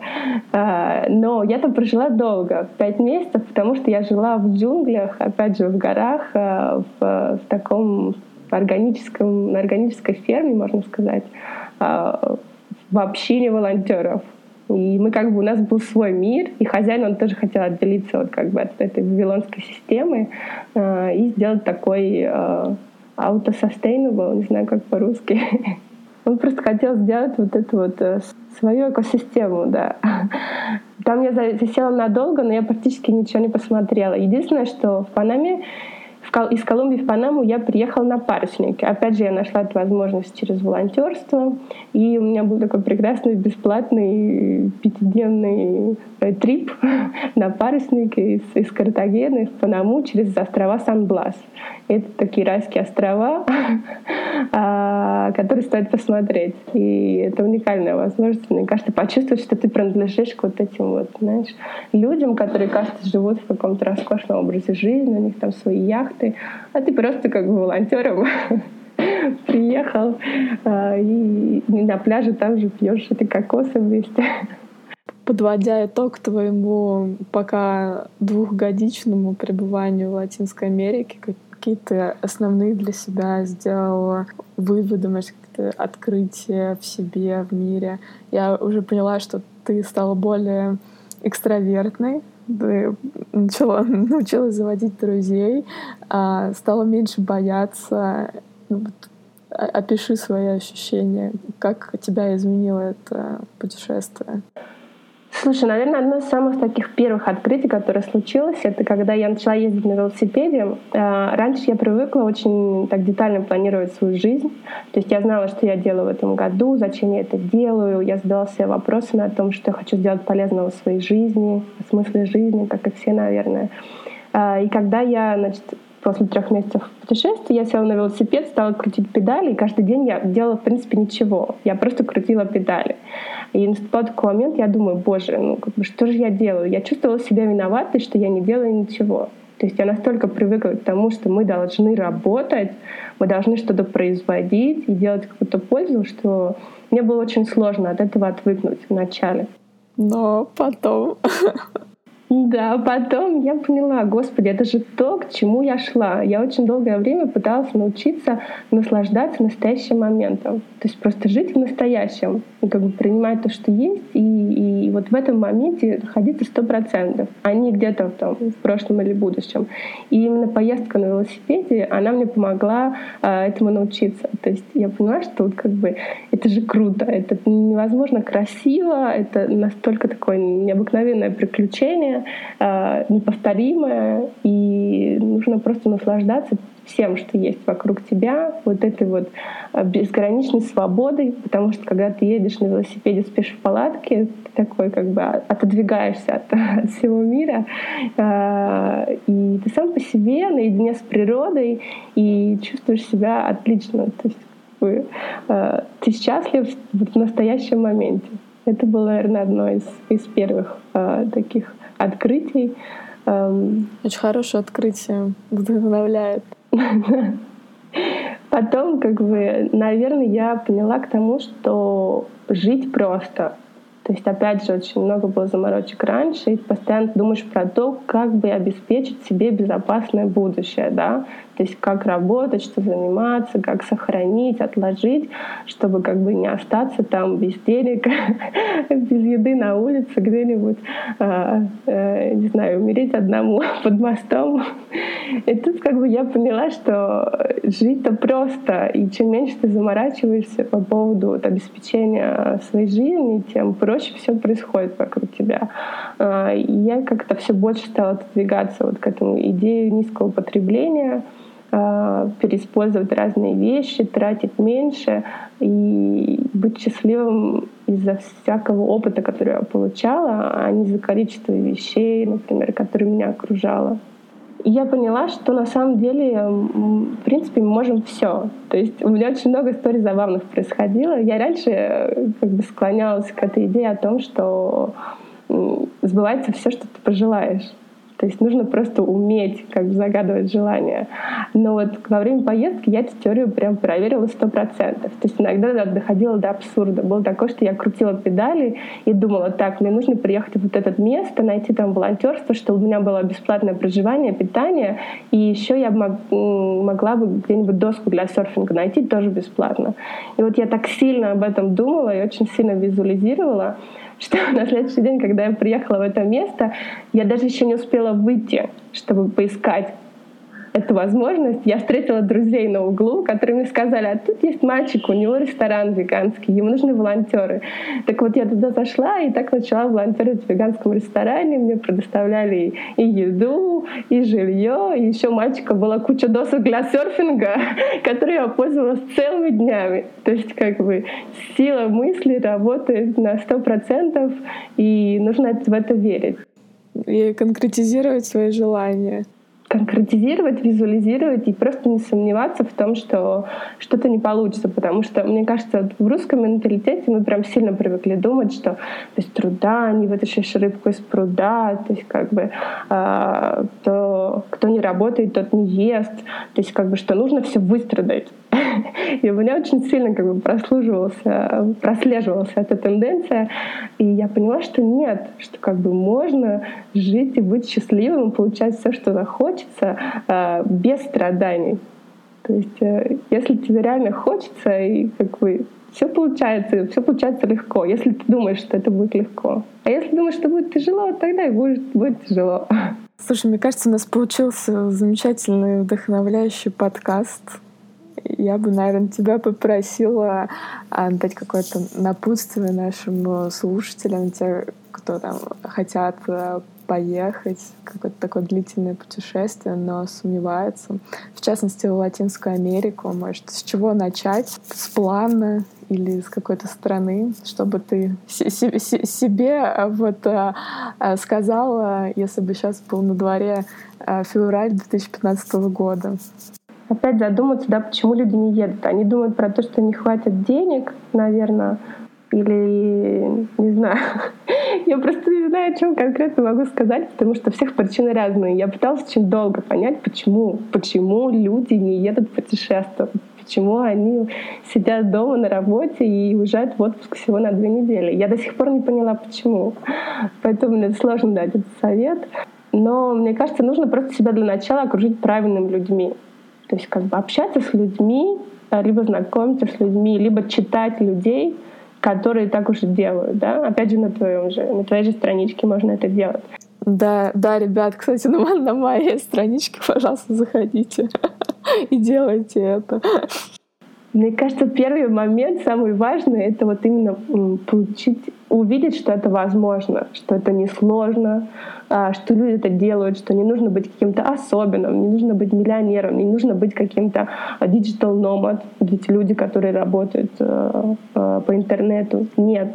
А, но я там прожила долго, пять месяцев, потому что я жила в джунглях, опять же, в горах, а, в, в таком органическом, на органической ферме, можно сказать, а, в общине волонтеров. И мы как бы, у нас был свой мир, и хозяин, он тоже хотел отделиться вот как бы от этой вавилонской системы и сделать такой auto-sustainable, не знаю, как по-русски, <laughs> Он просто хотел сделать вот эту вот э, свою экосистему, да. Там я засела надолго, но я практически ничего не посмотрела. Единственное, что в Панаме из Колумбии в Панаму я приехала на паруснике. Опять же, я нашла эту возможность через волонтерство. И у меня был такой прекрасный бесплатный пятидневный э, трип <laughs> на паруснике из, из Картагены в Панаму через острова Сан-Блас. Это такие райские острова, <laughs> а, которые стоит посмотреть. И это уникальная возможность, мне кажется, почувствовать, что ты принадлежишь к вот этим вот, знаешь, людям, которые, кажется, живут в каком-то роскошном образе жизни, у них там свои яхты, а ты просто как бы волонтером <laughs> приехал а, и на пляже там же пьешь эти кокосы вместе. Подводя итог твоему пока двухгодичному пребыванию в Латинской Америке, какие-то основные для себя сделала выводы, может, какие-то открытия в себе, в мире. Я уже поняла, что ты стала более экстравертной, начала, <laughs> научилась заводить друзей, а стала меньше бояться. Ну, опиши свои ощущения. Как тебя изменило это путешествие? Слушай, наверное, одно из самых таких первых открытий, которое случилось, это когда я начала ездить на велосипеде. А, раньше я привыкла очень так детально планировать свою жизнь. То есть я знала, что я делаю в этом году, зачем я это делаю. Я задавала себе вопросами о том, что я хочу сделать полезного в своей жизни, о смысле жизни, как и все, наверное. А, и когда я, значит, после трех месяцев путешествия я села на велосипед, стала крутить педали, и каждый день я делала, в принципе, ничего. Я просто крутила педали. И наступал такой момент, я думаю, боже, ну как бы что же я делаю? Я чувствовала себя виноватой, что я не делаю ничего. То есть я настолько привыкла к тому, что мы должны работать, мы должны что-то производить и делать какую-то пользу, что мне было очень сложно от этого отвыкнуть вначале. Но потом <laughs> Да, потом я поняла, господи, это же то, к чему я шла. Я очень долгое время пыталась научиться наслаждаться настоящим моментом. То есть просто жить в настоящем, и как бы принимать то, что есть, и, вот в этом моменте находиться сто процентов, а не где-то там, в прошлом или будущем. И именно поездка на велосипеде, она мне помогла э, этому научиться. То есть я поняла, что вот как бы это же круто, это невозможно красиво, это настолько такое необыкновенное приключение, э, неповторимое, и нужно просто наслаждаться всем, что есть вокруг тебя, вот этой вот э, безграничной свободой, потому что когда ты едешь на велосипеде, спишь в палатке, ты такой как бы отодвигаешься от, <laughs> от всего мира, э, и ты сам по себе наедине с природой и чувствуешь себя отлично. То есть э, ты счастлив в настоящем моменте. Это было, наверное, одно из, из первых таких открытий. Эм, Очень хорошее открытие, вдохновляет. <laughs> Потом, как бы, наверное, я поняла к тому, что жить просто. То есть, опять же, очень много было заморочек раньше, и постоянно думаешь про то, как бы обеспечить себе безопасное будущее, да, то есть как работать, что заниматься, как сохранить, отложить, чтобы как бы не остаться там без денег, <laughs> без еды на улице где-нибудь, а, э, не знаю, умереть одному <laughs> под мостом. И тут как бы я поняла, что жить-то просто, и чем меньше ты заморачиваешься по поводу вот, обеспечения своей жизни, тем проще все происходит вокруг тебя. А, и я как-то все больше стала отодвигаться вот к этому идее низкого потребления, а, переиспользовать разные вещи, тратить меньше и быть счастливым из-за всякого опыта, который я получала, а не за количество вещей, например, которые меня окружало. Я поняла, что на самом деле, в принципе, мы можем все. То есть у меня очень много историй забавных происходило. Я раньше э, как бы склонялась к этой идее о том, что сбывается все, что ты пожелаешь. То есть нужно просто уметь как бы загадывать желания. Но вот во время поездки я эту теорию прям проверила сто процентов. То есть иногда доходило до абсурда. Было такое, что я крутила педали и думала, так, мне нужно приехать в вот это место, найти там волонтерство, чтобы у меня было бесплатное проживание, питание, и еще я могла бы где-нибудь доску для серфинга найти тоже бесплатно. И вот я так сильно об этом думала и очень сильно визуализировала, что на следующий день, когда я приехала в это место, я даже еще не успела выйти, чтобы поискать эту возможность, я встретила друзей на углу, которые мне сказали, а тут есть мальчик, у него ресторан веганский, ему нужны волонтеры. Так вот я туда зашла и так начала волонтерить в веганском ресторане, мне предоставляли и еду, и жилье, и еще мальчика была куча досок для серфинга, <laughs> которые я пользовалась целыми днями. То есть как бы сила мысли работает на сто процентов, и нужно в это верить. И конкретизировать свои желания конкретизировать, визуализировать и просто не сомневаться в том, что что-то не получится. Потому что, мне кажется, в русском менталитете мы прям сильно привыкли думать, что без труда не вытащишь рыбку из пруда, то есть как бы э, то, кто не работает, тот не ест, то есть как бы что нужно все выстрадать. И у меня очень сильно как бы прослуживался, прослеживалась эта тенденция. И я поняла, что нет, что как бы можно жить и быть счастливым, получать все, что захочется, э, без страданий. То есть, э, если тебе реально хочется, и как бы все получается, все получается легко, если ты думаешь, что это будет легко. А если думаешь, что будет тяжело, тогда и будет, будет тяжело. Слушай, мне кажется, у нас получился замечательный, вдохновляющий подкаст я бы, наверное, тебя попросила а, дать какое-то напутствие нашим слушателям, те, кто там хотят э, поехать, какое-то такое длительное путешествие, но сомневаются. В частности, в Латинскую Америку. Может, с чего начать? С плана или с какой-то страны, чтобы ты себе э, вот э, сказала, если бы сейчас был на дворе февраль 2015 года? Опять задуматься, да, почему люди не едут. Они думают про то, что не хватит денег, наверное, или не знаю. <laughs> Я просто не знаю, о чем конкретно могу сказать, потому что всех причины разные. Я пыталась очень долго понять, почему, почему люди не едут путешествовать, почему они сидят дома на работе и уезжают в отпуск всего на две недели. Я до сих пор не поняла, почему. Поэтому мне сложно дать этот совет. Но мне кажется, нужно просто себя для начала окружить правильными людьми. То есть как бы общаться с людьми, э, либо знакомиться с людьми, либо читать людей, которые так уже делают, да, опять же на твоем же, на твоей же страничке можно это делать. Да, да, ребят, кстати, на <laughs> моей страничке, пожалуйста, заходите <laughs> и делайте это. Мне кажется, первый момент, самый важный, это вот именно получить, увидеть, что это возможно, что это несложно, а, что люди это делают, что не нужно быть каким-то особенным, не нужно быть миллионером, не нужно быть каким-то digital nomad, эти люди, которые работают э, э, по интернету. Нет.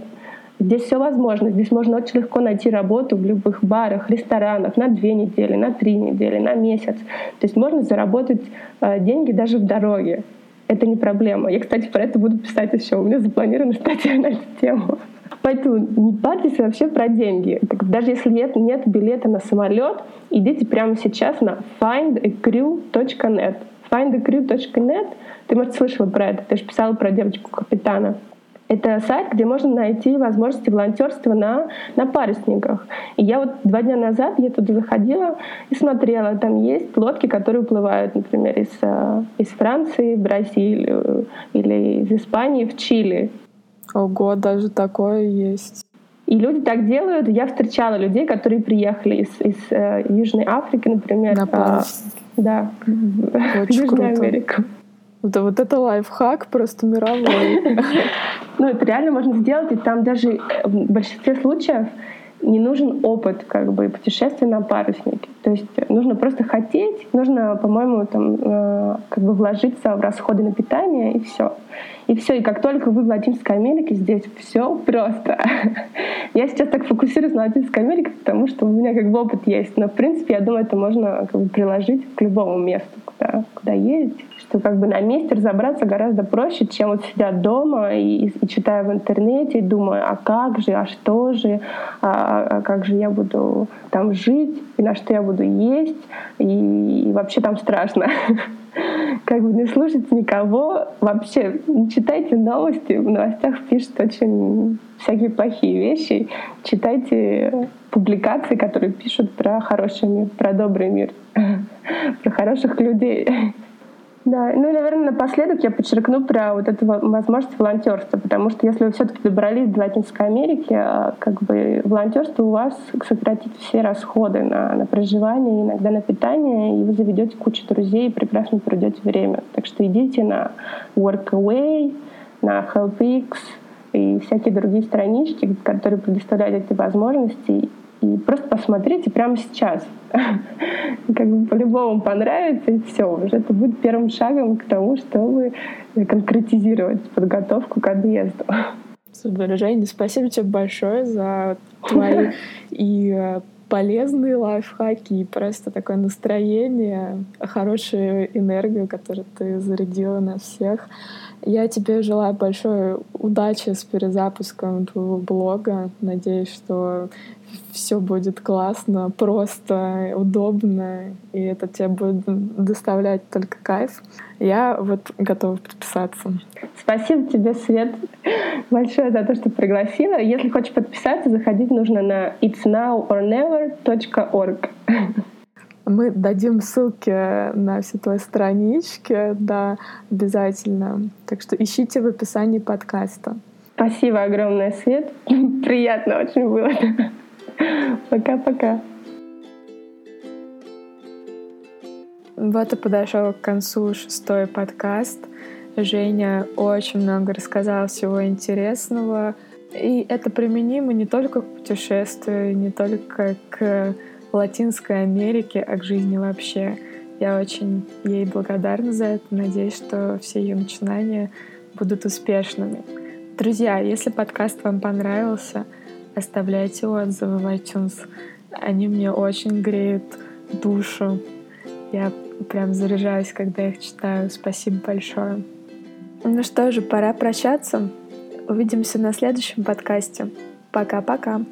Здесь все возможно. Здесь можно очень легко найти работу в любых барах, ресторанах на две недели, на три недели, на месяц. То есть можно заработать э, деньги даже в дороге это не проблема. Я, кстати, про это буду писать еще. У меня запланирована статья на эту тему. Поэтому не парьтесь вообще про деньги. Даже если нет, нет билета на самолет, идите прямо сейчас на findacrew.net. findacrew.net ты, может, слышала про это, ты же писала про девочку-капитана. Это сайт, где можно найти возможности волонтерства на, на парусниках. И я вот два дня назад я туда заходила и смотрела. Там есть лодки, которые уплывают, например, из, э, из Франции в Бразилию или из Испании в Чили. Ого, даже такое есть. И люди так делают. Я встречала людей, которые приехали из, из э, Южной Африки, например. На паруснике. А, да, Очень в Южную круто. Америку. Да вот это лайфхак просто мировой. <laughs> Ну, это реально можно сделать, и там даже в большинстве случаев не нужен опыт как бы путешествия на паруснике. То есть нужно просто хотеть, нужно, по-моему, там э, как бы вложиться в расходы на питание и все. И все. И как только вы в Латинской Америке, здесь все просто. <laughs> я сейчас так фокусируюсь на Латинской Америке, потому что у меня как бы опыт есть. Но в принципе, я думаю, это можно как бы приложить к любому месту, куда, куда ездить что как бы на месте разобраться гораздо проще, чем вот сидя дома и, и, читая в интернете, и думая, а как же, а что же, а, а как же я буду там жить, и на что я буду есть, и, и вообще там страшно. <laughs> Как бы не слушайте никого, вообще не читайте новости, в новостях пишут очень всякие плохие вещи, читайте публикации, которые пишут про хороший мир, про добрый мир, <laughs> про хороших людей. Да, ну и, наверное, напоследок я подчеркну про вот эту возможность волонтерства, потому что если вы все-таки добрались до Латинской Америки, а, как бы волонтерство у вас сократит все расходы на, на проживание, иногда на питание, и вы заведете кучу друзей и прекрасно проведете время. Так что идите на Workaway, на HelpX и всякие другие странички, которые предоставляют эти возможности, просто посмотрите прямо сейчас. <laughs> Как бы по-любому понравится, и все. Уже это будет первым шагом к тому, чтобы конкретизировать подготовку к отъезду. <laughs> Супер, Женя, спасибо тебе большое за твои <laughs> и э, полезные лайфхаки, и просто такое настроение, хорошую энергию, которую ты зарядила на всех. Я тебе желаю большой удачи с перезапуском твоего блога. Надеюсь, что все будет классно, просто, удобно, и это тебе будет доставлять только кайф. Я вот готова подписаться. Спасибо тебе, Свет, большое за то, что пригласила. Если хочешь подписаться, заходить нужно на itsnowornever.org. Мы дадим ссылки на все твои странички, да, обязательно. Так что ищите в описании подкаста. Спасибо огромное, Свет. Приятно очень было. Пока-пока. Вот и подошел к концу шестой подкаст. Женя очень много рассказала всего интересного. И это применимо не только к путешествию, не только к Латинской Америке, а к жизни вообще. Я очень ей благодарна за это. Надеюсь, что все ее начинания будут успешными. Друзья, если подкаст вам понравился — оставляйте отзывы в iTunes. Они мне очень греют душу. Я прям заряжаюсь, когда их читаю. Спасибо большое. Ну что же, пора прощаться. Увидимся на следующем подкасте. Пока-пока.